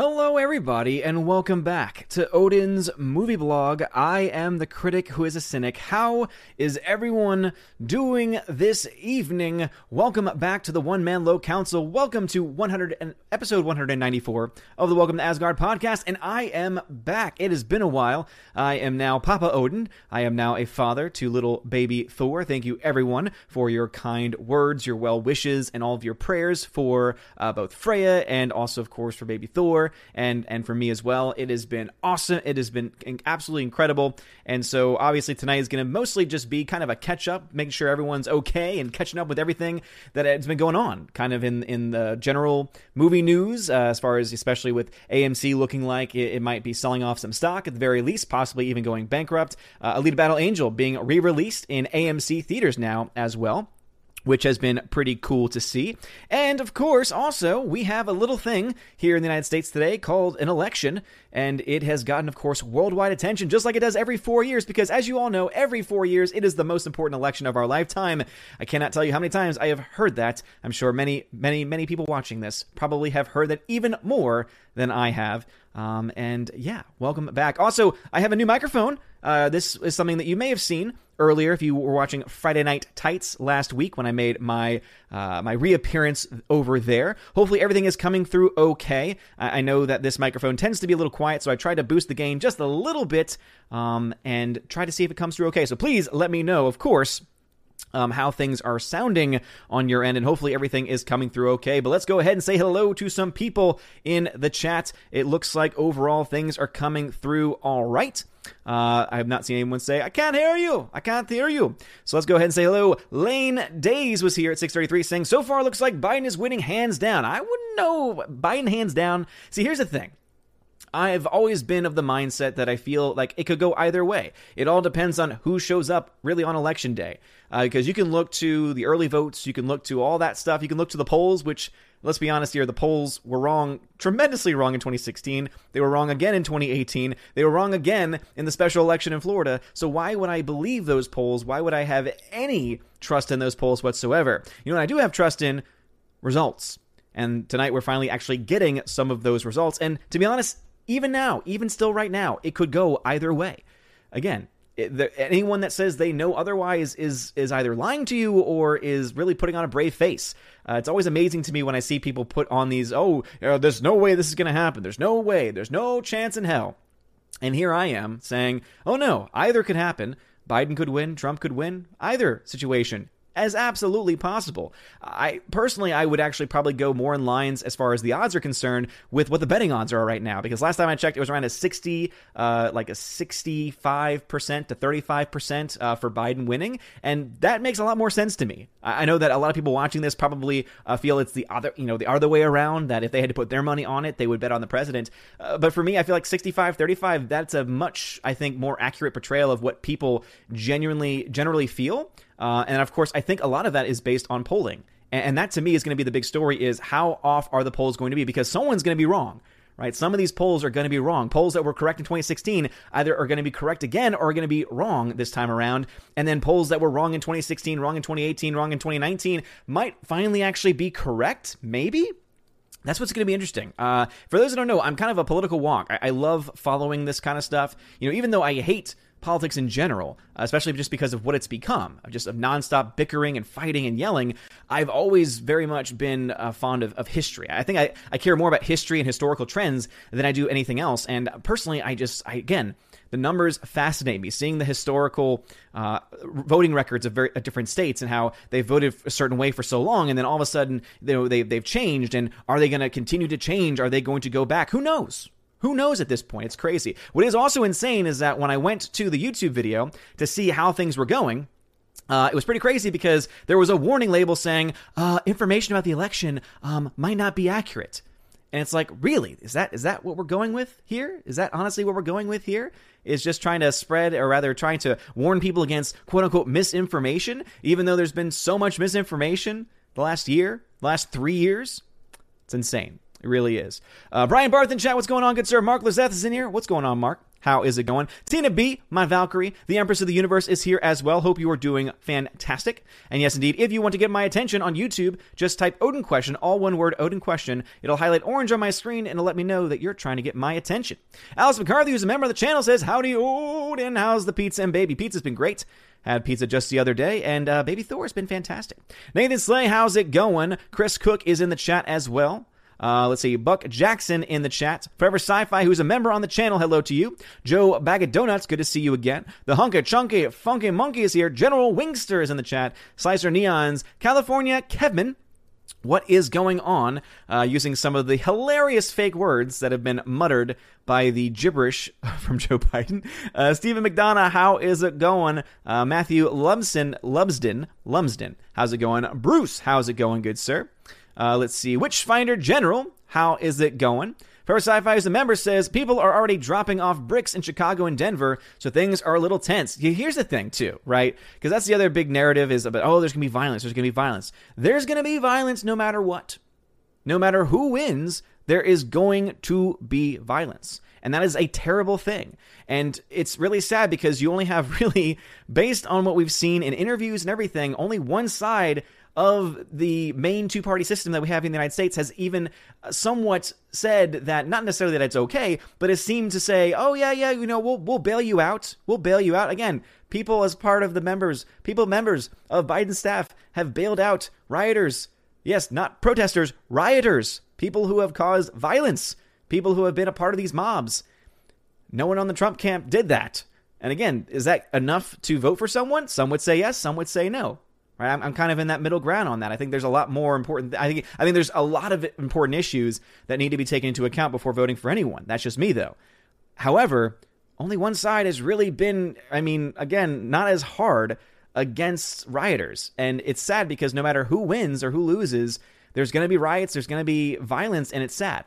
Hello, everybody, and welcome back to Odin's movie blog. I am the critic who is a cynic. How is everyone doing this evening? Welcome back to the One Man Low Council. Welcome to 100 and, episode 194 of the Welcome to Asgard podcast, and I am back. It has been a while. I am now Papa Odin. I am now a father to little baby Thor. Thank you, everyone, for your kind words, your well wishes, and all of your prayers for uh, both Freya and also, of course, for baby Thor and and for me as well. It has been awesome. It has been absolutely incredible. And so obviously tonight is going to mostly just be kind of a catch up, making sure everyone's okay and catching up with everything that has been going on, kind of in in the general movie news, uh, as far as especially with AMC looking like it, it, might be selling off some stock at the very least, possibly even going bankrupt. Uh, Alita Battle Angel being re released in AMC theaters now as well which has been pretty cool to see. And of course, also, we have a little thing here in the United States today called an election, and it has gotten, of course, worldwide attention, just like it does every four years, because as you all know, every four years, it is the most important election of our lifetime. I cannot tell you how many times I have heard that. I'm sure many, many, many people watching this probably have heard that even more than I have. Um, and yeah, welcome back. Also, I have a new microphone. Uh, this is something that you may have seen earlier if you were watching Friday Night Tights last week when I made my uh, my reappearance over there. Hopefully everything is coming through okay. I, I, know that this microphone tends to be a little quiet, so I tried to boost the gain just a little bit um, and try to see if it comes through okay. So please let me know, of course. Um, how things are sounding on your end, and hopefully everything is coming through okay. But let's go ahead and say hello to some people in the chat. It looks like overall things are coming through all right. Uh, I have not seen anyone say, I can't hear you. I can't hear you. So let's go ahead and say hello. Lane Days was here at 633 saying, So far looks like Biden is winning hands down. I wouldn't know. Biden hands down. See, here's the thing. I've always been of the mindset that I feel like it could go either way. It all depends on who shows up really on election day. Because uh, you can look to the early votes, you can look to all that stuff, you can look to the polls, which let's be honest here, the polls were wrong, tremendously wrong in 2016. They were wrong again in 2018. They were wrong again in the special election in Florida. So why would I believe those polls? Why would I have any trust in those polls whatsoever? You know, I do have trust in results. And tonight we're finally actually getting some of those results. And to be honest, even now, even still right now, it could go either way. Again, the, anyone that says they know otherwise is is either lying to you or is really putting on a brave face. Uh, it's always amazing to me when I see people put on these, oh, you know, there's no way this is going to happen. There's no way. There's no chance in hell. And here I am saying, oh no, either could happen. Biden could win, Trump could win. Either situation as absolutely possible. I personally, I would actually probably go more in lines as far as the odds are concerned with what the betting odds are right now. Because last time I checked, it was around a sixty, uh, like a sixty-five percent to thirty-five percent uh, for Biden winning, and that makes a lot more sense to me. I know that a lot of people watching this probably uh, feel it's the other, you know, the other way around. That if they had to put their money on it, they would bet on the president. Uh, but for me, I feel like 65-35, That's a much, I think, more accurate portrayal of what people genuinely generally feel. Uh, and of course, I think a lot of that is based on polling. And, and that to me is going to be the big story is how off are the polls going to be? Because someone's going to be wrong right? Some of these polls are going to be wrong. Polls that were correct in 2016 either are going to be correct again or are going to be wrong this time around. And then polls that were wrong in 2016, wrong in 2018, wrong in 2019 might finally actually be correct, maybe. That's what's going to be interesting. Uh, for those that don't know, I'm kind of a political wonk. I-, I love following this kind of stuff. You know, even though I hate politics in general, especially just because of what it's become, just of nonstop bickering and fighting and yelling. I've always very much been uh, fond of, of history. I think I, I care more about history and historical trends than I do anything else. And personally, I just, I, again, the numbers fascinate me. Seeing the historical uh, voting records of, very, of different states and how they voted a certain way for so long, and then all of a sudden, you know, they they've changed. And are they going to continue to change? Are they going to go back? Who knows? Who knows at this point? It's crazy. What is also insane is that when I went to the YouTube video to see how things were going, uh, it was pretty crazy because there was a warning label saying uh, information about the election um, might not be accurate. And it's like, really? Is that is that what we're going with here? Is that honestly what we're going with here? Is just trying to spread, or rather, trying to warn people against quote unquote misinformation, even though there's been so much misinformation the last year, the last three years? It's insane. It really is. Uh, Brian Barth in chat, what's going on, good sir? Mark Lizeth is in here. What's going on, Mark? How is it going? Tina B, my Valkyrie, the Empress of the Universe, is here as well. Hope you are doing fantastic. And yes, indeed, if you want to get my attention on YouTube, just type Odin question, all one word Odin question. It'll highlight orange on my screen and it'll let me know that you're trying to get my attention. Alice McCarthy, who's a member of the channel, says, Howdy, Odin. How's the pizza and baby? Pizza's been great. Had pizza just the other day, and uh, Baby Thor's been fantastic. Nathan Slay, how's it going? Chris Cook is in the chat as well. Uh, let's see, Buck Jackson in the chat. Forever Sci-Fi, who's a member on the channel, hello to you. Joe Bag of Donuts, good to see you again. The Hunka Chunky Funky Monkey is here. General Wingster is in the chat. Slicer Neons, California, Kevin, what is going on uh, using some of the hilarious fake words that have been muttered by the gibberish from Joe Biden. Uh, Stephen McDonough, how is it going? Uh, Matthew Lumsden, Lumsden, Lumsden, how's it going? Bruce, how's it going, good sir? Uh, let's see. Witchfinder General, how is it going? Forever Sci-Fi as a member says people are already dropping off bricks in Chicago and Denver, so things are a little tense. Here's the thing too, right? Because that's the other big narrative is about oh, there's gonna be violence. There's gonna be violence. There's gonna be violence no matter what. No matter who wins, there is going to be violence. And that is a terrible thing. And it's really sad because you only have really, based on what we've seen in interviews and everything, only one side of the main two party system that we have in the United States has even uh, somewhat said that not necessarily that it's okay, but has seemed to say, "Oh yeah, yeah, you know, we'll we'll bail you out. We'll bail you out." Again, people as part of the members, people members of Biden's staff have bailed out rioters. Yes, not protesters, rioters, people who have caused violence, people who have been a part of these mobs. No one on the Trump camp did that. And again, is that enough to vote for someone? Some would say yes, some would say no. Right? I'm, I'm kind of in that middle ground on that. I think there's a lot more important. I think I think there's a lot of important issues that need to be taken into account before voting for anyone. That's just me, though. However, only one side has really been. I mean, again, not as hard against rioters, and it's sad because no matter who wins or who loses, there's going to be riots, there's going to be violence, and it's sad.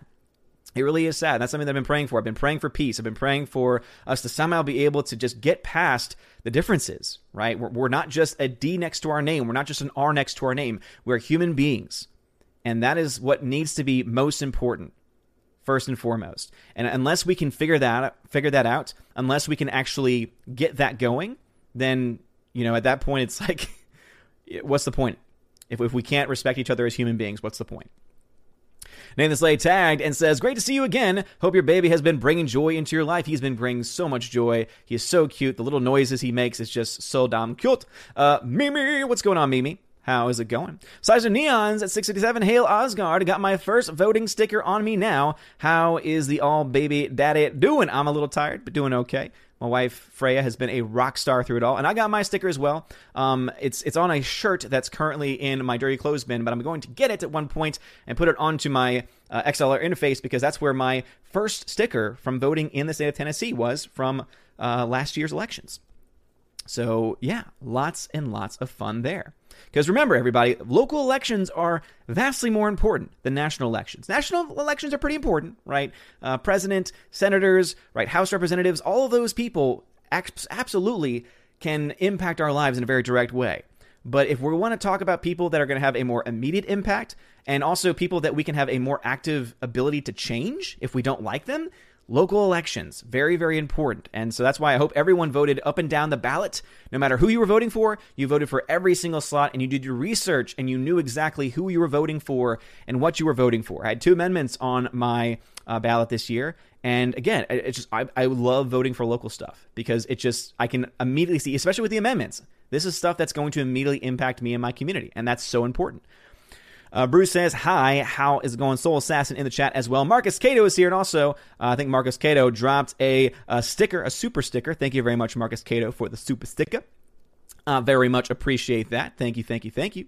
It really is sad. That's something that I've been praying for. I've been praying for peace. I've been praying for us to somehow be able to just get past the differences, right? We're, we're not just a D next to our name. We're not just an R next to our name. We're human beings. And that is what needs to be most important first and foremost. And unless we can figure that figure that out, unless we can actually get that going, then you know at that point it's like, what's the point? If if we can't respect each other as human beings, what's the point? Nathan Slay tagged and says, Great to see you again. Hope your baby has been bringing joy into your life. He's been bringing so much joy. He is so cute. The little noises he makes is just so damn cute. Uh, Mimi, what's going on, Mimi? How is it going? Size of Neons at 667. Hail Asgard. Got my first voting sticker on me now. How is the all baby daddy doing? I'm a little tired, but doing okay. My wife Freya has been a rock star through it all, and I got my sticker as well. Um, it's it's on a shirt that's currently in my dirty clothes bin, but I'm going to get it at one point and put it onto my uh, XLR interface because that's where my first sticker from voting in the state of Tennessee was from uh, last year's elections. So yeah, lots and lots of fun there. Because remember, everybody, local elections are vastly more important than national elections. National elections are pretty important, right? Uh, president, senators, right, House representatives, all of those people absolutely can impact our lives in a very direct way. But if we want to talk about people that are going to have a more immediate impact and also people that we can have a more active ability to change if we don't like them, local elections very very important. And so that's why i hope everyone voted up and down the ballot. No matter who you were voting for you voted for every single slot and you did your research and you knew exactly who you were voting for and what you were voting for. I had two amendments on my uh, ballot this year. And again it's just I, I love voting for local stuff because it just i can immediately see especially with the amendments this is stuff that's going to immediately impact me and my community. And that's so important uh, Bruce says, Hi, how is it going? Soul Assassin in the chat as well. Marcus Cato is here, and also, uh, I think Marcus Cato dropped a, a, sticker, a super sticker. Thank you very much, Marcus Cato, for the super sticker. Uh, very much appreciate that. Thank you, thank you, thank you.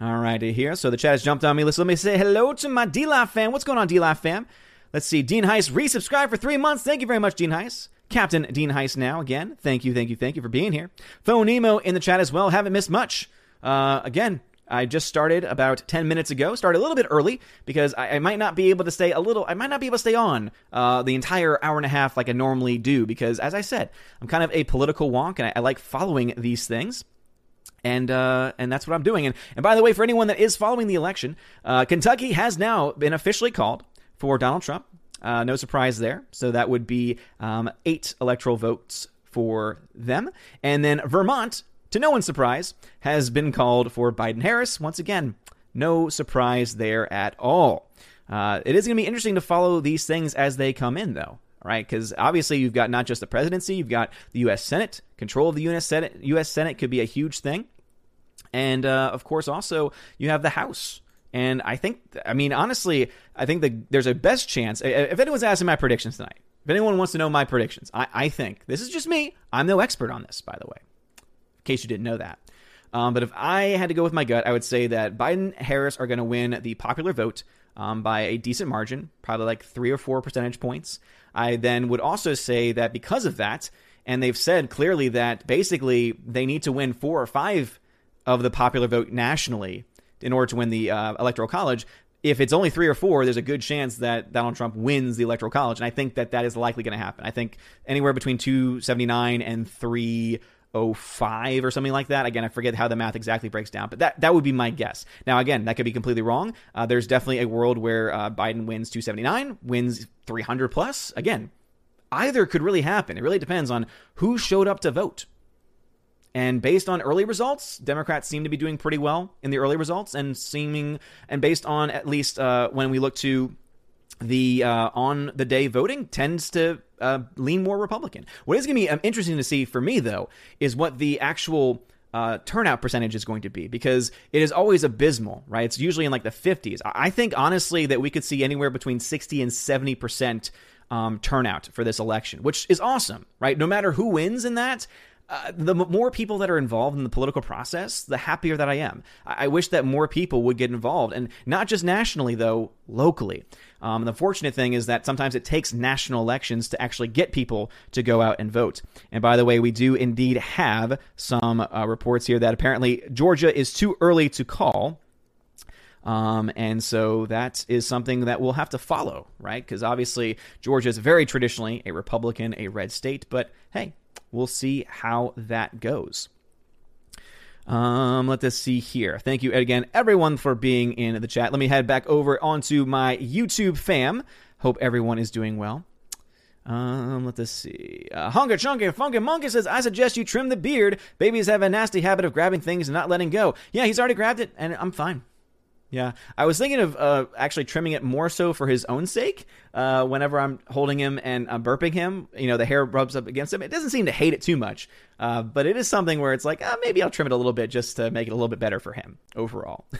All right, here. So the chat has jumped on me. Let's let me say hello to my D Live fam. What's going on, D Live fam? Let's see. Dean Heist resubscribed for three months. Thank you very much, Dean Heist. Captain Dean Heist now again. Thank you, thank you, thank you for being here. Phone Nemo in the chat as well. Haven't missed much. Uh, again, I just started about 10 minutes ago. Started a little bit early because I, I, might not be able to stay a little, I might not be able to stay on uh, the entire hour and a half like I normally do because, as I said, I'm kind of a political wonk and I, I like following these things. And uh, and that's what I'm doing. And, and by the way, for anyone that is following the election, uh, Kentucky has now been officially called for Donald Trump Uh, no surprise there. So that would be um, eight electoral votes for them. And then Vermont, to no one's surprise, has been called for Biden Harris. Once again, no surprise there at all. Uh, it is going to be interesting to follow these things as they come in, though right? Because obviously you've got not just the presidency, you've got the U.S. Senate. Control of the U.S. Senate, U.S. Senate could be a huge thing, and uh, of course also you have the House. And I think, I mean, honestly, I think the, there's a best chance. If anyone's asking my predictions tonight, if anyone wants to know my predictions, I, I think this is just me. I'm no expert on this, by the way, case you didn't know that. Um, but if I had to go with my gut, I would say that Biden Harris are going to win the popular vote um, by a decent margin, probably like three or four percentage points. I then would also say that because of that, and they've said clearly that basically they need to win four or five of the popular vote nationally in order to win the uh, electoral college. If it's only three or four, there's a good chance that Donald Trump wins the electoral college, and I think that that is likely going to happen. I think anywhere between 279 and 305 or something like that. Again, I forget how the math exactly breaks down, but that that would be my guess. Now, again, that could be completely wrong. Uh, there's definitely a world where uh, Biden wins 279, wins 300 plus. Again, either could really happen. It really depends on who showed up to vote. And based on early results, Democrats seem to be doing pretty well in the early results, and seeming and based on at least uh, when we look to the uh, on the day voting tends to uh, lean more Republican. What is going to be um, interesting to see for me though is what the actual uh, turnout percentage is going to be because it is always abysmal, right? It's usually in like the 50s. I think honestly that we could see anywhere between 60 and 70 percent um, turnout for this election, which is awesome, right? No matter who wins in that, uh, the more people that are involved in the political process, the happier that I am. I, I wish that more people would get involved, and not just nationally, though, locally. Um, the fortunate thing is that sometimes it takes national elections to actually get people to go out and vote. And by the way, we do indeed have some uh, reports here that apparently Georgia is too early to call. Um, and so that is something that we'll have to follow, right? Because obviously Georgia is very traditionally a Republican, a red state. But hey, we'll see how that goes. Um, let us see here. Thank you again, everyone, for being in the chat. Let me head back over onto my YouTube fam. Hope everyone is doing well. Um, let us see. Uh, Hunka Chunky Funky Monkey says, I suggest you trim the beard. Babies have a nasty habit of grabbing things and not letting go. Yeah, he's already grabbed it, and I'm fine. Yeah, I was thinking of uh, actually trimming it more so for his own sake. Uh, whenever I'm holding him and I'm burping him, you know, the hair rubs up against him. It doesn't seem to hate it too much, uh, but it is something where it's like, uh, maybe I'll trim it a little bit just to make it a little bit better for him overall.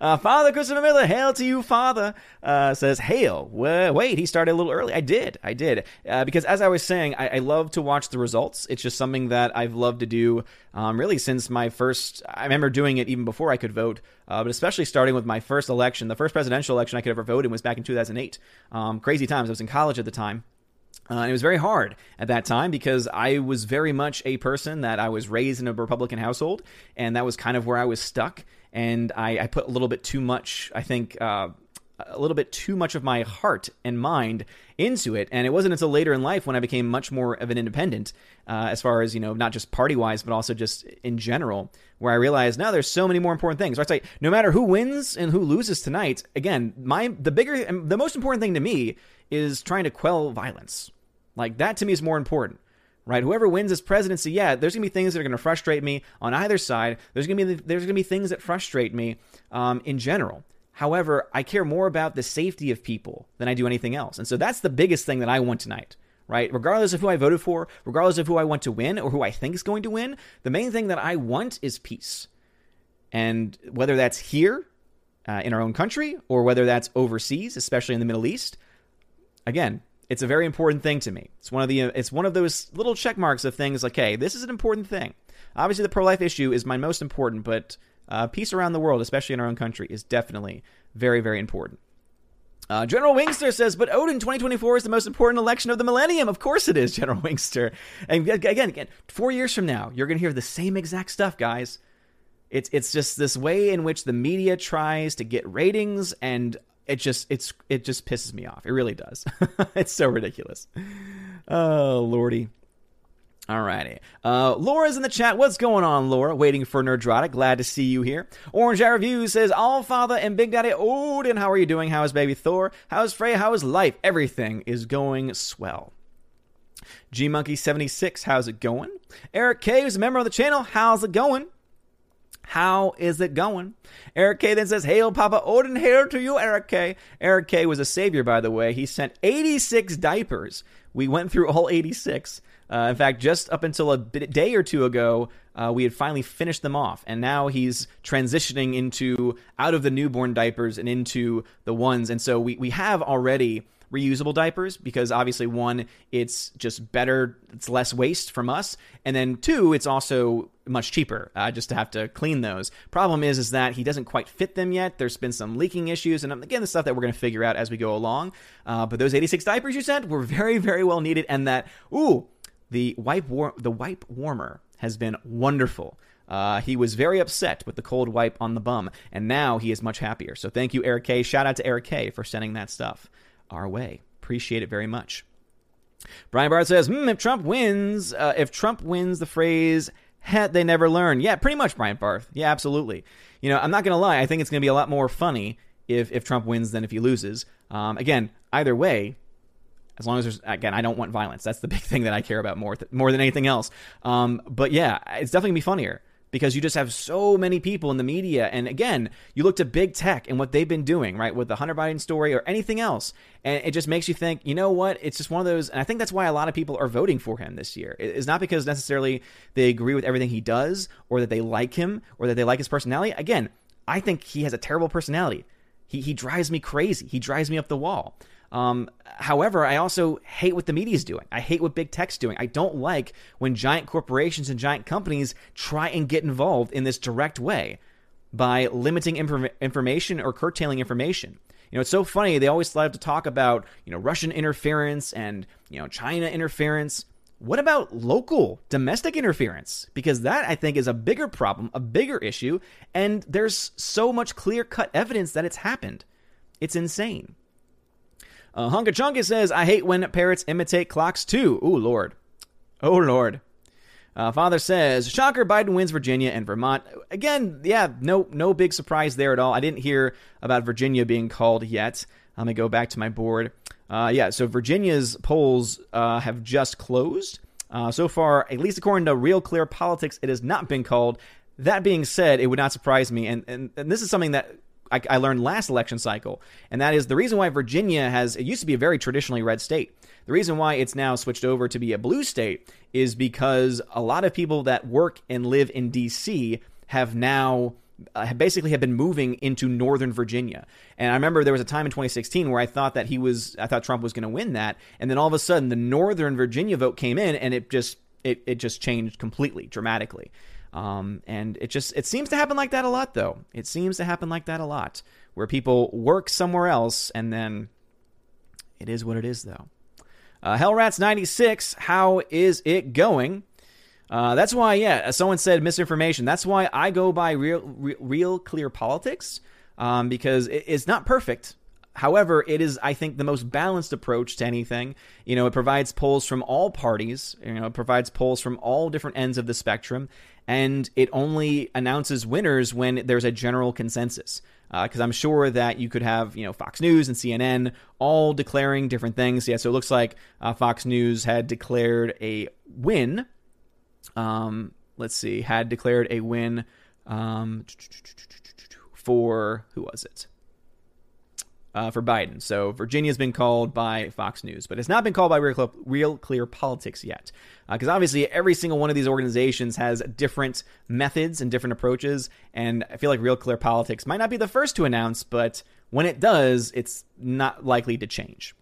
Uh, Father Christopher Miller, hail to you, Father, uh, says, hail. Wait, he started a little early. I did. I did. Uh, because as I was saying, I-, I, love to watch the results. It's just something that I've loved to do um, really since my first, I remember doing it even before I could vote, but especially starting with my first election. The first presidential election I could ever vote in was back in 2008. Um, crazy times. I was in college at the time. Uh, and it was very hard at that time because I was very much a person that I was raised in a Republican household, and that was kind of where I was stuck. And I, I put a little bit too much, I think, uh, a little bit too much of my heart and mind into it. And it wasn't until later in life when I became much more of an independent, uh, as far as, you know, not just party wise, but also just in general, where I realized now there's so many more important things. I'd say no matter who wins and who loses tonight, again, my the bigger, the most important thing to me is trying to quell violence. Like that to me is more important right? Whoever wins this presidency, yeah, there's gonna be things that are gonna frustrate me on either side. There's gonna be there's gonna be things that frustrate me um, in general. However, I care more about the safety of people than I do anything else. And so that's the biggest thing that I want tonight, right? Regardless of who I voted for, regardless of who I want to win or who I think is going to win, the main thing that I want is peace. And whether that's here uh, in our own country or whether that's overseas, especially in the Middle East, again, it's a very important thing to me. It's one of the it's one of those little check marks of things like, hey, this is an important thing. Obviously, the pro life issue is my most important, but uh, peace around the world, especially in our own country, is definitely very, very important. Uh, General Wingster says, but Odin 2024 is the most important election of the millennium. Of course it is, General Wingster. And again, again, four years from now, you're going to hear the same exact stuff, guys. It's it's just this way in which the media tries to get ratings, and it just it's it just pisses me off. It really does. it's so ridiculous. Oh lordy. Alrighty. Uh, Laura's in the chat. What's going on, Laura? Waiting for Nerdrotic. Glad to see you here. Orange Eye Review says, All Father and Big Daddy Odin, how are you doing? How is baby Thor? How is Frey? How is life? Everything is going swell. G Monkey 76, how's it going? Eric K, who's a member of the channel, how's it going? How is it going? Eric K then says, Hail Papa Odin, hail to you, Eric K. Eric K was a savior, by the way. He sent 86 diapers. We went through all 86. Uh, in fact, just up until a day or two ago, uh, we had finally finished them off, and now he's transitioning into out of the newborn diapers and into the ones. And so we we have already reusable diapers because obviously one it's just better it's less waste from us. And then two it's also much cheaper uh, just to have to clean those. Problem is is that he doesn't quite fit them yet. There's been some leaking issues and um, again the stuff that we're going to figure out as we go along. Uh, but those 86 diapers you sent were very very well needed and that ooh the wipe war- the wipe warmer has been wonderful. Uh, he was very upset with the cold wipe on the bum, and now he is much happier. So thank you, Eric K. Shout out to Eric K. for sending that stuff our way. Appreciate it very much. Brian Barth says, mm, if Trump wins, uh, if Trump wins the phrase, had they never learn. Yeah, pretty much, Brian Barth. Yeah, absolutely. You know, I'm not going to lie. I think it's going to be a lot more funny if, if Trump wins than if he loses. Um, again, either way, as long as there's again, I don't want violence. That's the big thing that I care about more th- more than anything else. Um, but yeah, it's definitely gonna be funnier because you just have so many people in the media. And again, you look to big tech and what they've been doing, right, with the Hunter Biden story or anything else, and it just makes you think, you know what? It's just one of those. And I think that's why a lot of people are voting for him this year. It's not because necessarily they agree with everything he does or that they like him or that they like his personality. Again, I think he has a terrible personality. He, he drives me crazy. He drives me up the wall. Um, however, I also hate what the media is doing. I hate what big tech's doing. I don't like when giant corporations and giant companies try and get involved in this direct way by limiting inf- information or curtailing information. You know, it's so funny. They always love to talk about, you know, Russian interference and, you know, China interference. What about local domestic interference? Because that, I think, is a bigger problem, a bigger issue, and there's so much clear cut evidence that it's happened. It's insane. Uh, Hunka Chunka says, I hate when parrots imitate clocks too. Ooh, Lord. Oh, Lord. Uh, Father says, shocker, Biden wins Virginia and Vermont. Again, yeah, no no big surprise there at all. I didn't hear about Virginia being called yet. I'm gonna go back to my board. Uh, yeah, so Virginia's polls uh, have just closed. Uh, so far, at least according to Real Clear Politics, it has not been called. That being said, it would not surprise me, and, and, and this is something that I, I learned last election cycle, and that is the reason why Virginia has it used to be a very traditionally red state. The reason why it's now switched over to be a blue state is because a lot of people that work and live in D.C. have now uh, basically have been moving into Northern Virginia. And I remember there was a time in 2016 where I thought that he was, I thought Trump was going to win that, and then all of a sudden the Northern Virginia vote came in, and it just it it just changed completely, dramatically. Um, and it just it seems to happen like that a lot, though. It seems to happen like that a lot, where people work somewhere else and then it is what it is, though. Uh, Hellrats ninety six, how is it going? Uh, that's why, yeah, someone said misinformation. That's why I go by real, real, real clear politics um, because it, it's not perfect. However, it is, I think, the most balanced approach to anything. You know, it provides polls from all parties. You know, it provides polls from all different ends of the spectrum, and it only announces winners when there's a general consensus. Because uh, I'm sure that you could have, you know, Fox News and CNN all declaring different things. Yeah, so it looks like uh, Fox News had declared a win. Um, let's see, had declared a win um, for who was it? Uh, for Biden. So Virginia's been called by Fox News, but it's not been called by Real Clear, Real Clear Politics yet. Because uh, obviously, every single one of these organizations has different methods and different approaches. And I feel like Real Clear Politics might not be the first to announce, but when it does, it's not likely to change.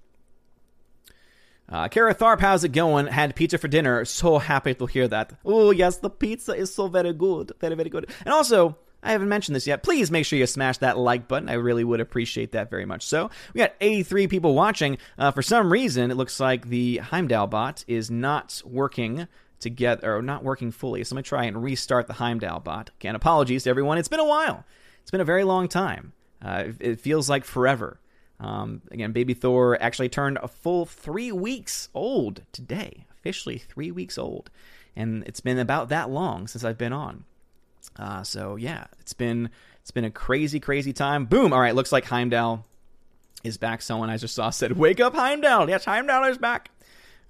Uh, Kara Tharp, how's it going? Had pizza for dinner. So happy to hear that. Oh, yes, the pizza is so very good. Very, very good. And also, I haven't mentioned this yet. Please make sure you smash that like button. I really would appreciate that very much. So, we got 83 people watching. Uh, for some reason, it looks like the Heimdall bot is not working together, or not working fully. So, let me try and restart the Heimdall bot. Again, apologies to everyone. It's been a while, it's been a very long time. Uh, it feels like forever. Um, again, Baby Thor actually turned a full three weeks old today. officially three weeks old, and it's been about that long since I've been on. Uh, so yeah, it's been it's been a crazy, crazy time. Boom! All right, looks like Heimdall is back. Someone I just saw said, "Wake up, Heimdall!" Yes, Heimdall is back.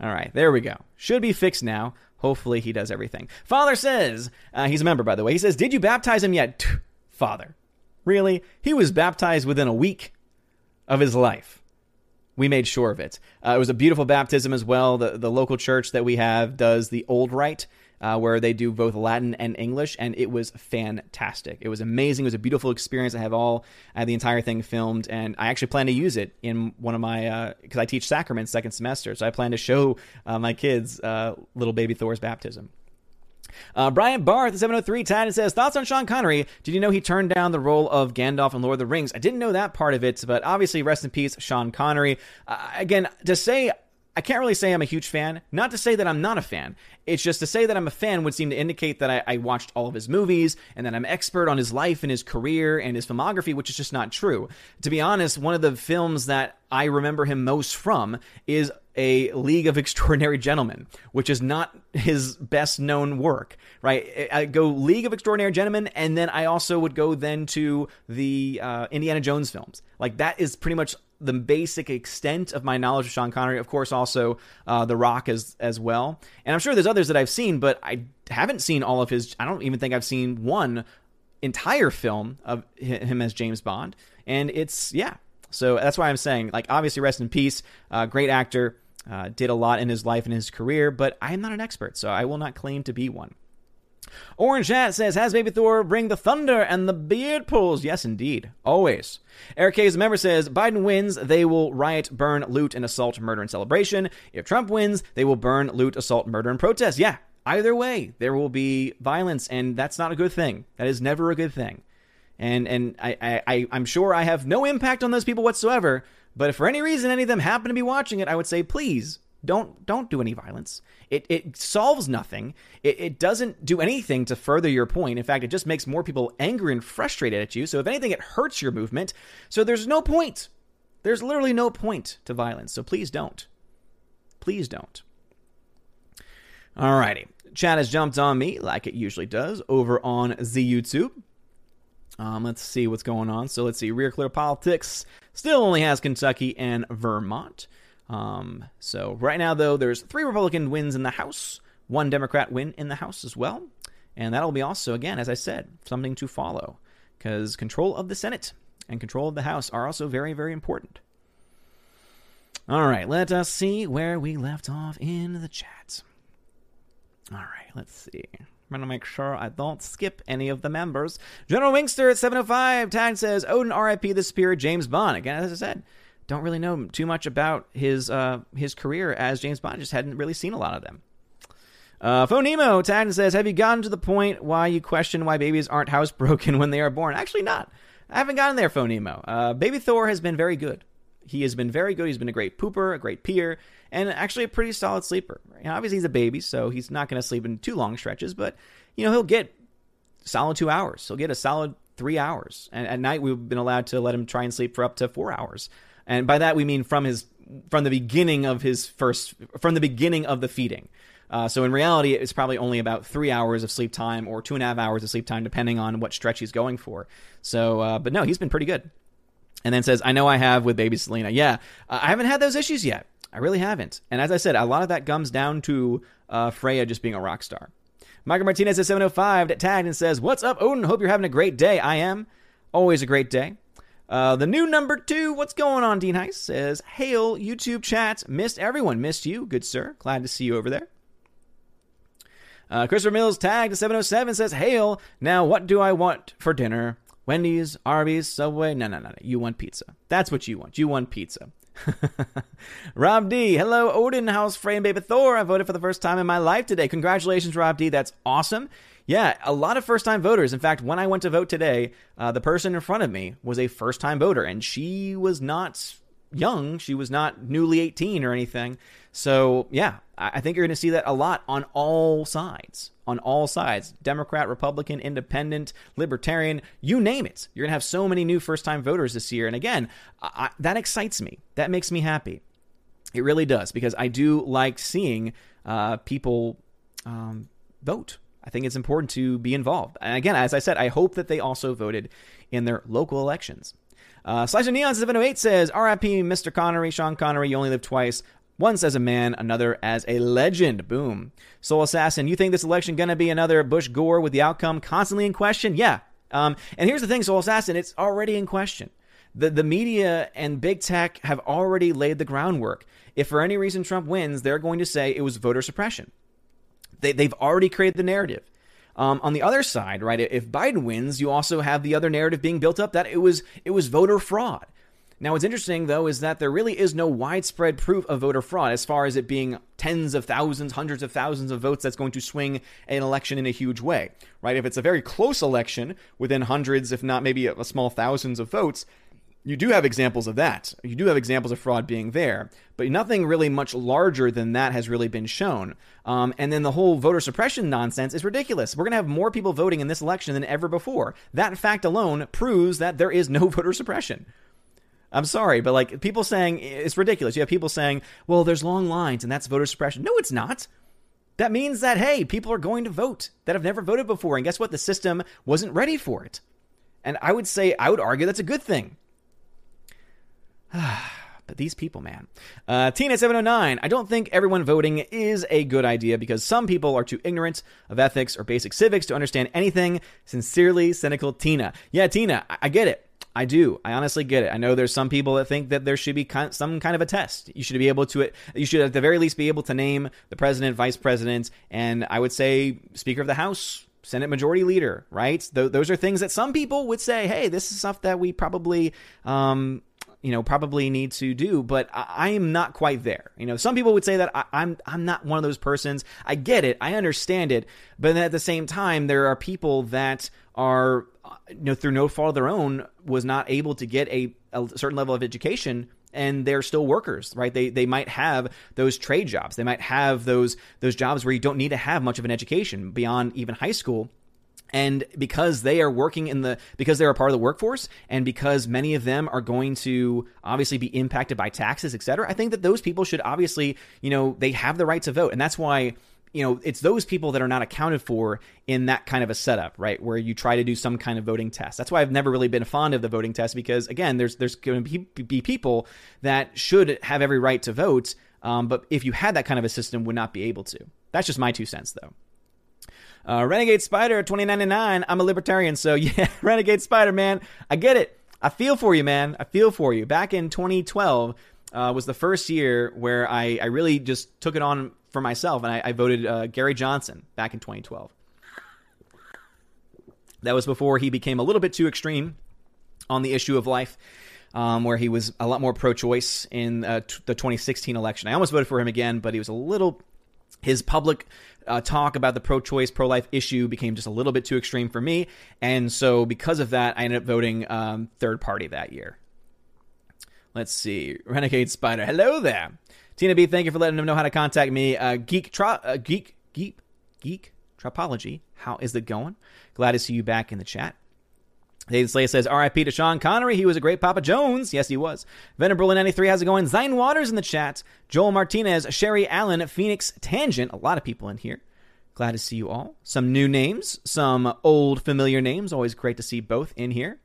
All right, there we go. Should be fixed now. Hopefully, he does everything. Father says uh, he's a member, by the way. He says, "Did you baptize him yet?" Father, really? He was baptized within a week of his life. We made sure of it. Uh, it was a beautiful baptism as well. The the local church that we have does the old rite, uh, where they do both Latin and English, and it was fantastic. It was amazing. It was a beautiful experience. I have all I have the entire thing filmed, and I actually plan to use it in one of my because uh, I teach sacraments second semester, so I plan to show uh, my kids uh, little baby Thor's baptism. Uh, Brian Barth, 703 Tad, says, Thoughts on Sean Connery? Did you know he turned down the role of Gandalf in Lord of the Rings? I didn't know that part of it, but obviously, rest in peace, Sean Connery. Uh, again, to say I can't really say I'm a huge fan. Not to say that I'm not a fan. It's just to say that I'm a fan would seem to indicate that I, I, watched all of his movies and that I'm expert on his life and his career and his filmography, which is just not true. To be honest, one of the films that I remember him most from is a League of Extraordinary Gentlemen, which is not his best known work, right? I go League of Extraordinary Gentlemen, and then I also would go then to the uh, Indiana Jones films. Like that is pretty much the basic extent of my knowledge of Sean Connery. Of course, also uh, The Rock as as well, and I'm sure there's others that I've seen, but I haven't seen all of his. I don't even think I've seen one entire film of him as James Bond, and it's yeah. So that's why I'm saying, like, obviously, rest in peace. Uh, great actor, uh, did a lot in his life and his career, but I am not an expert, so I will not claim to be one. Orange Hat says, Has Baby Thor bring the thunder and the beard pulls? Yes, indeed. Always. Eric K's member says, Biden wins, they will riot, burn, loot, and assault, murder, and celebration. If Trump wins, they will burn, loot, assault, murder, and protest. Yeah, either way, there will be violence, and that's not a good thing. That is never a good thing. And and I, I, I'm sure I have no impact on those people whatsoever, but if for any reason any of them happen to be watching it, I would say, please don't don't do any violence. It it solves nothing. It, it doesn't do anything to further your point. In fact, it just makes more people angry and frustrated at you. So if anything, it hurts your movement. So there's no point. There's literally no point to violence. So please don't. Please don't. Alrighty. Chat has jumped on me like it usually does over on the YouTube. Um, let's see what's going on. So let's see. Real Clear Politics still only has Kentucky and Vermont. Um, so right now, though, there's three Republican wins in the House, one Democrat win in the House as well, and that'll be also, again, as I said, something to follow because control of the Senate and control of the House are also very, very important. All right, let us see where we left off in the chat. All right, let's see. I'm to make sure I don't skip any of the members. General Wingster at 705 Tag says Odin RIP the Spirit James Bond. Again, as I said, don't really know too much about his uh, his career as James Bond. Just hadn't really seen a lot of them. Uh, Phonemo tagged says, "Have you gotten to the point why you question why babies aren't housebroken when they are born?" Actually, not. I haven't gotten there, Phonemo. Uh, Baby Thor has been very good. He has been very good. He's been a great pooper, a great peer, and actually a pretty solid sleeper. Know, obviously, he's a baby, so he's not going to sleep in too long stretches, but you know he'll get solid two hours. He'll get a solid three hours, and at night we've been allowed to let him try and sleep for up to four hours and by that we mean from his from the beginning of his first from the beginning of the feeding. Uh, so in reality, it's probably only about three hours of sleep time or two and a half hours of sleep time, depending on what stretch he's going for. So, uh, but no, he's been pretty good. And then says, "I know I have with baby Selena. Yeah, uh, I haven't had those issues yet. I really haven't. And as I said, a lot of that comes down to uh, Freya just being a rock star." Michael Martinez at 705 tagged and says, "What's up, Odin? Hope you're having a great day. I am. Always a great day." Uh, the new number two, what's going on, Dean Heist? Says, Hail, YouTube chats. Missed everyone. Missed you. Good, sir. Glad to see you over there. Uh, Christopher Mills tagged 707 says, Hail, now what do I want for dinner? Wendy's, Arby's, Subway? No, no, no, no. You want pizza. That's what you want. You want pizza. Rob D, hello, Odin House Frame Baby Thor. I voted for the first time in my life today. Congratulations, Rob D. That's awesome. Yeah, a lot of first time voters. In fact, when I went to vote today, uh, the person in front of me was a first time voter, and she was not young. She was not newly 18 or anything. So, yeah, I think you're going to see that a lot on all sides. On all sides Democrat, Republican, Independent, Libertarian, you name it. You're going to have so many new first time voters this year. And again, I, that excites me. That makes me happy. It really does because I do like seeing uh, people um, vote. I think it's important to be involved. And again, as I said, I hope that they also voted in their local elections. Uh, Slice of Neon 708 says, RIP Mr. Connery, Sean Connery, you only live twice. Once as a man, another as a legend. Boom. Soul Assassin, you think this election gonna be another Bush Gore with the outcome constantly in question? Yeah. Um, and here's the thing, Soul Assassin, it's already in question. The, the media and big tech have already laid the groundwork. If for any reason Trump wins, they're going to say it was voter suppression. They, they've already created the narrative. Um, on the other side, right, if Biden wins, you also have the other narrative being built up that it was it was voter fraud. Now, what's interesting though is that there really is no widespread proof of voter fraud as far as it being tens of thousands, hundreds of thousands of votes that's going to swing an election in a huge way, right? If it's a very close election within hundreds, if not maybe a small thousands of votes, you do have examples of that. You do have examples of fraud being there, but nothing really much larger than that has really been shown. Um, and then the whole voter suppression nonsense is ridiculous. We're going to have more people voting in this election than ever before. That fact alone proves that there is no voter suppression. I'm sorry, but like people saying it's ridiculous. You have people saying, well, there's long lines and that's voter suppression. No, it's not. That means that, hey, people are going to vote that have never voted before. And guess what? The system wasn't ready for it. And I would say, I would argue that's a good thing. but these people, man. Uh, Tina709, I don't think everyone voting is a good idea because some people are too ignorant of ethics or basic civics to understand anything. Sincerely, cynical Tina. Yeah, Tina, I, I get it. I do. I honestly get it. I know there's some people that think that there should be some kind of a test. You should be able to, you should at the very least be able to name the president, vice president, and I would say Speaker of the House, Senate Majority Leader, right? Th- those are things that some people would say, hey, this is stuff that we probably um, you know probably need to do but I, am not quite there. You know some people would say that I, I'm I'm not one of those persons. I get it. I understand it. But at the same time there are people that are you know through no fault of their own was not able to get a, a certain level of education and they're still workers right? They they might have those trade jobs. They might have those those jobs where you don't need to have much of an education beyond even high school and because they are working in the because they're a part of the workforce and because many of them are going to obviously be impacted by taxes et cetera i think that those people should obviously you know they have the right to vote. And that's why you know it's those people that are not accounted for in that kind of a setup right? Where you try to do some kind of voting test. That's why i've never really been fond of the voting test because again there's there's going to be, be people that should have every right to vote um, but if you had that kind of a system would not be able to. That's just my two cents though uh, Renegade Spider 2099. I'm a libertarian, so yeah, Renegade Spider, man. I get it. I feel for you, man. I feel for you. Back in 2012 uh, was the first year where I, I really just took it on for myself, and I, I voted uh, Gary Johnson back in 2012. That was before he became a little bit too extreme on the issue of life. Um, where he was a lot more pro-choice in uh, t- the 2016 election. I almost voted for him again, but he was a little. His public uh, talk about the pro choice, pro life issue became just a little bit too extreme for me. And so, because of that, I ended up voting um, third party that year. Let's see. Renegade Spider. Hello there. Tina B, thank you for letting them know how to contact me. Uh, geek, tra- uh, geek, geek, geek, Tropology. How is it going? Glad to see you back in the chat. David Slay says, RIP to Sean Connery. He was a great Papa Jones. Yes, he was. Venerable 93, how's it going? Zine Waters in the chat. Joel Martinez, Sherry Allen, Phoenix Tangent. A lot of people in here. Glad to see you all. Some new names, some old familiar names. Always great to see both in here.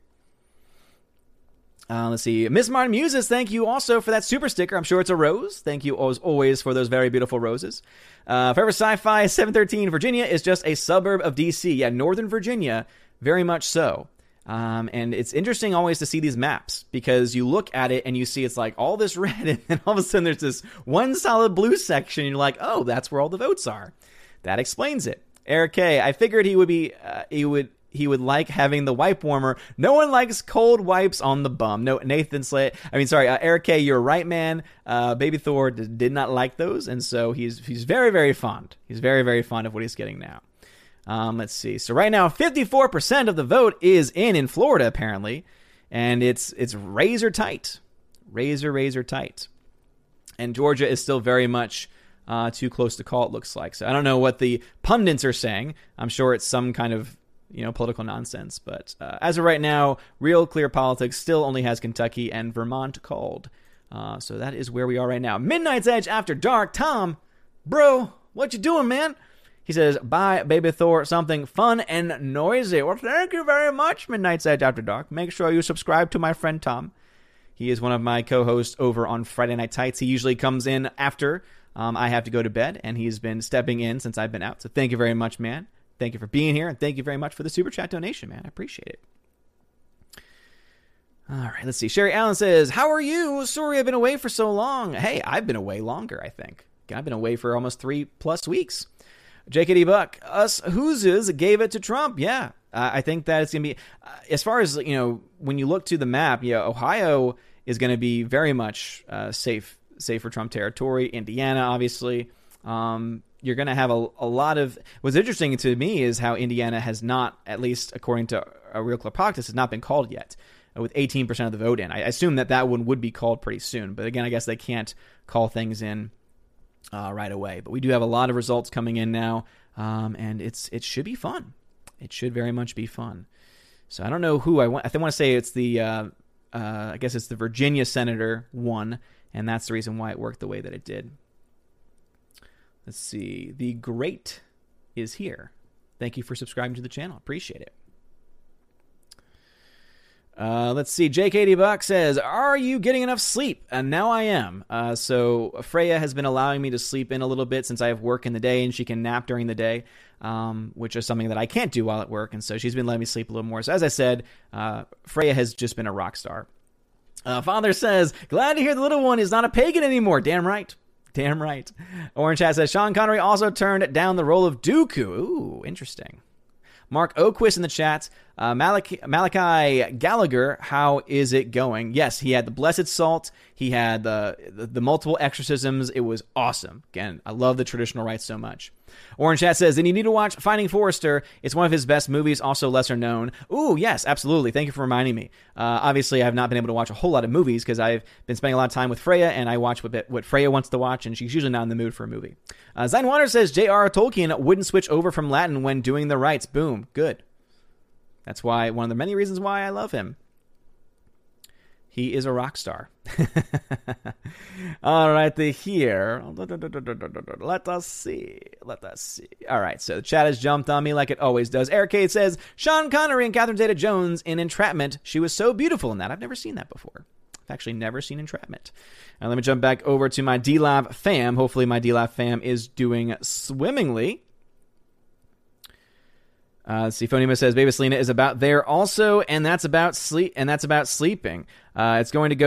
Uh, let's see. Miss Martin Muses, thank you also for that super sticker. I'm sure it's a rose. Thank you as always for those very beautiful roses. Uh, Forever Sci Fi 713, Virginia is just a suburb of DC. Yeah, Northern Virginia, very much so. Um, and it's interesting always to see these maps because you look at it and you see it's like all this red, and then all of a sudden there's this one solid blue section. And you're like, oh, that's where all the votes are. That explains it. Eric K. I figured he would be, uh, he would, he would like having the wipe warmer. No one likes cold wipes on the bum. No, Nathan Slate. I mean, sorry, uh, Eric K. You're right, man. Uh, Baby Thor d- did not like those, and so he's he's very very fond. He's very very fond of what he's getting now. Um, let's see. So right now, 54% of the vote is in in Florida apparently, and it's it's razor tight, razor razor tight. And Georgia is still very much uh, too close to call. It looks like. So I don't know what the pundits are saying. I'm sure it's some kind of you know political nonsense. But uh, as of right now, real clear politics still only has Kentucky and Vermont called. Uh, so that is where we are right now. Midnight's Edge after dark. Tom, bro, what you doing, man? He says, "Bye, baby Thor. Something fun and noisy." Well, thank you very much, Midnight's Edge After Dark. Make sure you subscribe to my friend Tom. He is one of my co-hosts over on Friday Night Tights. He usually comes in after um, I have to go to bed, and he's been stepping in since I've been out. So thank you very much, man. Thank you for being here, and thank you very much for the super chat donation, man. I appreciate it. All right, let's see. Sherry Allen says, How are you? Sorry I've been away for so long. Hey, I've been away longer, I think. I've been away for almost three plus weeks. JKD Buck, us Hoosiers gave it to Trump. Yeah, uh, I think that it's going to be, uh, as far as, you know, when you look to the map, yeah, Ohio is going to be very much uh, safe, safe for Trump territory. Indiana, obviously. Um, you're going to have a, a lot of. What's interesting to me is how Indiana has not, at least according to a Real Clear Politics, has not been called yet with 18% of the vote in. I assume that that one would be called pretty soon. But again, I guess they can't call things in uh, right away. But we do have a lot of results coming in now, um, and it's it should be fun. It should very much be fun. So I don't know who I want. I want to say it's the uh, uh, I guess it's the Virginia senator one, and that's the reason why it worked the way that it did. Let's see. The great is here. Thank you for subscribing to the channel. Appreciate it. Uh, let's see. Jake 80 Buck says, Are you getting enough sleep? And now I am. Uh, so Freya has been allowing me to sleep in a little bit since I have work in the day and she can nap during the day, um, which is something that I can't do while at work. And so she's been letting me sleep a little more. So as I said, uh, Freya has just been a rock star. Uh, Father says, Glad to hear the little one is not a pagan anymore. Damn right. Damn right. Orange Hat says, Sean Connery also turned down the role of Dooku. Ooh, interesting. Mark Oquist in the chat. Uh, Malachi, Malachi Gallagher, how is it going? Yes, he had the blessed salt. He had the, the, the multiple exorcisms. It was awesome. Again, I love the traditional rites so much. Orange Chat says, then you need to watch Finding Forrester. It's one of his best movies, also lesser known. Ooh, yes, absolutely. Thank you for reminding me. Uh, obviously, I've not been able to watch a whole lot of movies because I've been spending a lot of time with Freya, and I watch what, what Freya wants to watch, and she's usually not in the mood for a movie. Uh, Zine Water says, J.R. Tolkien wouldn't switch over from Latin when doing the rites. Boom. Good. That's why one of the many reasons why I love him. He is a rock star. All right, the here. Let us see. Let us see. All right, so the chat has jumped on me like it always does. Arcade says Sean Connery and Catherine Zeta Jones in Entrapment. She was so beautiful in that. I've never seen that before. I've actually never seen Entrapment. And let me jump back over to my D Lab fam. Hopefully, my D Lab fam is doing swimmingly. Uh, Phonema says Baby Selena is about there also, and that's about sleep, and that's about sleeping. Uh, it's going to go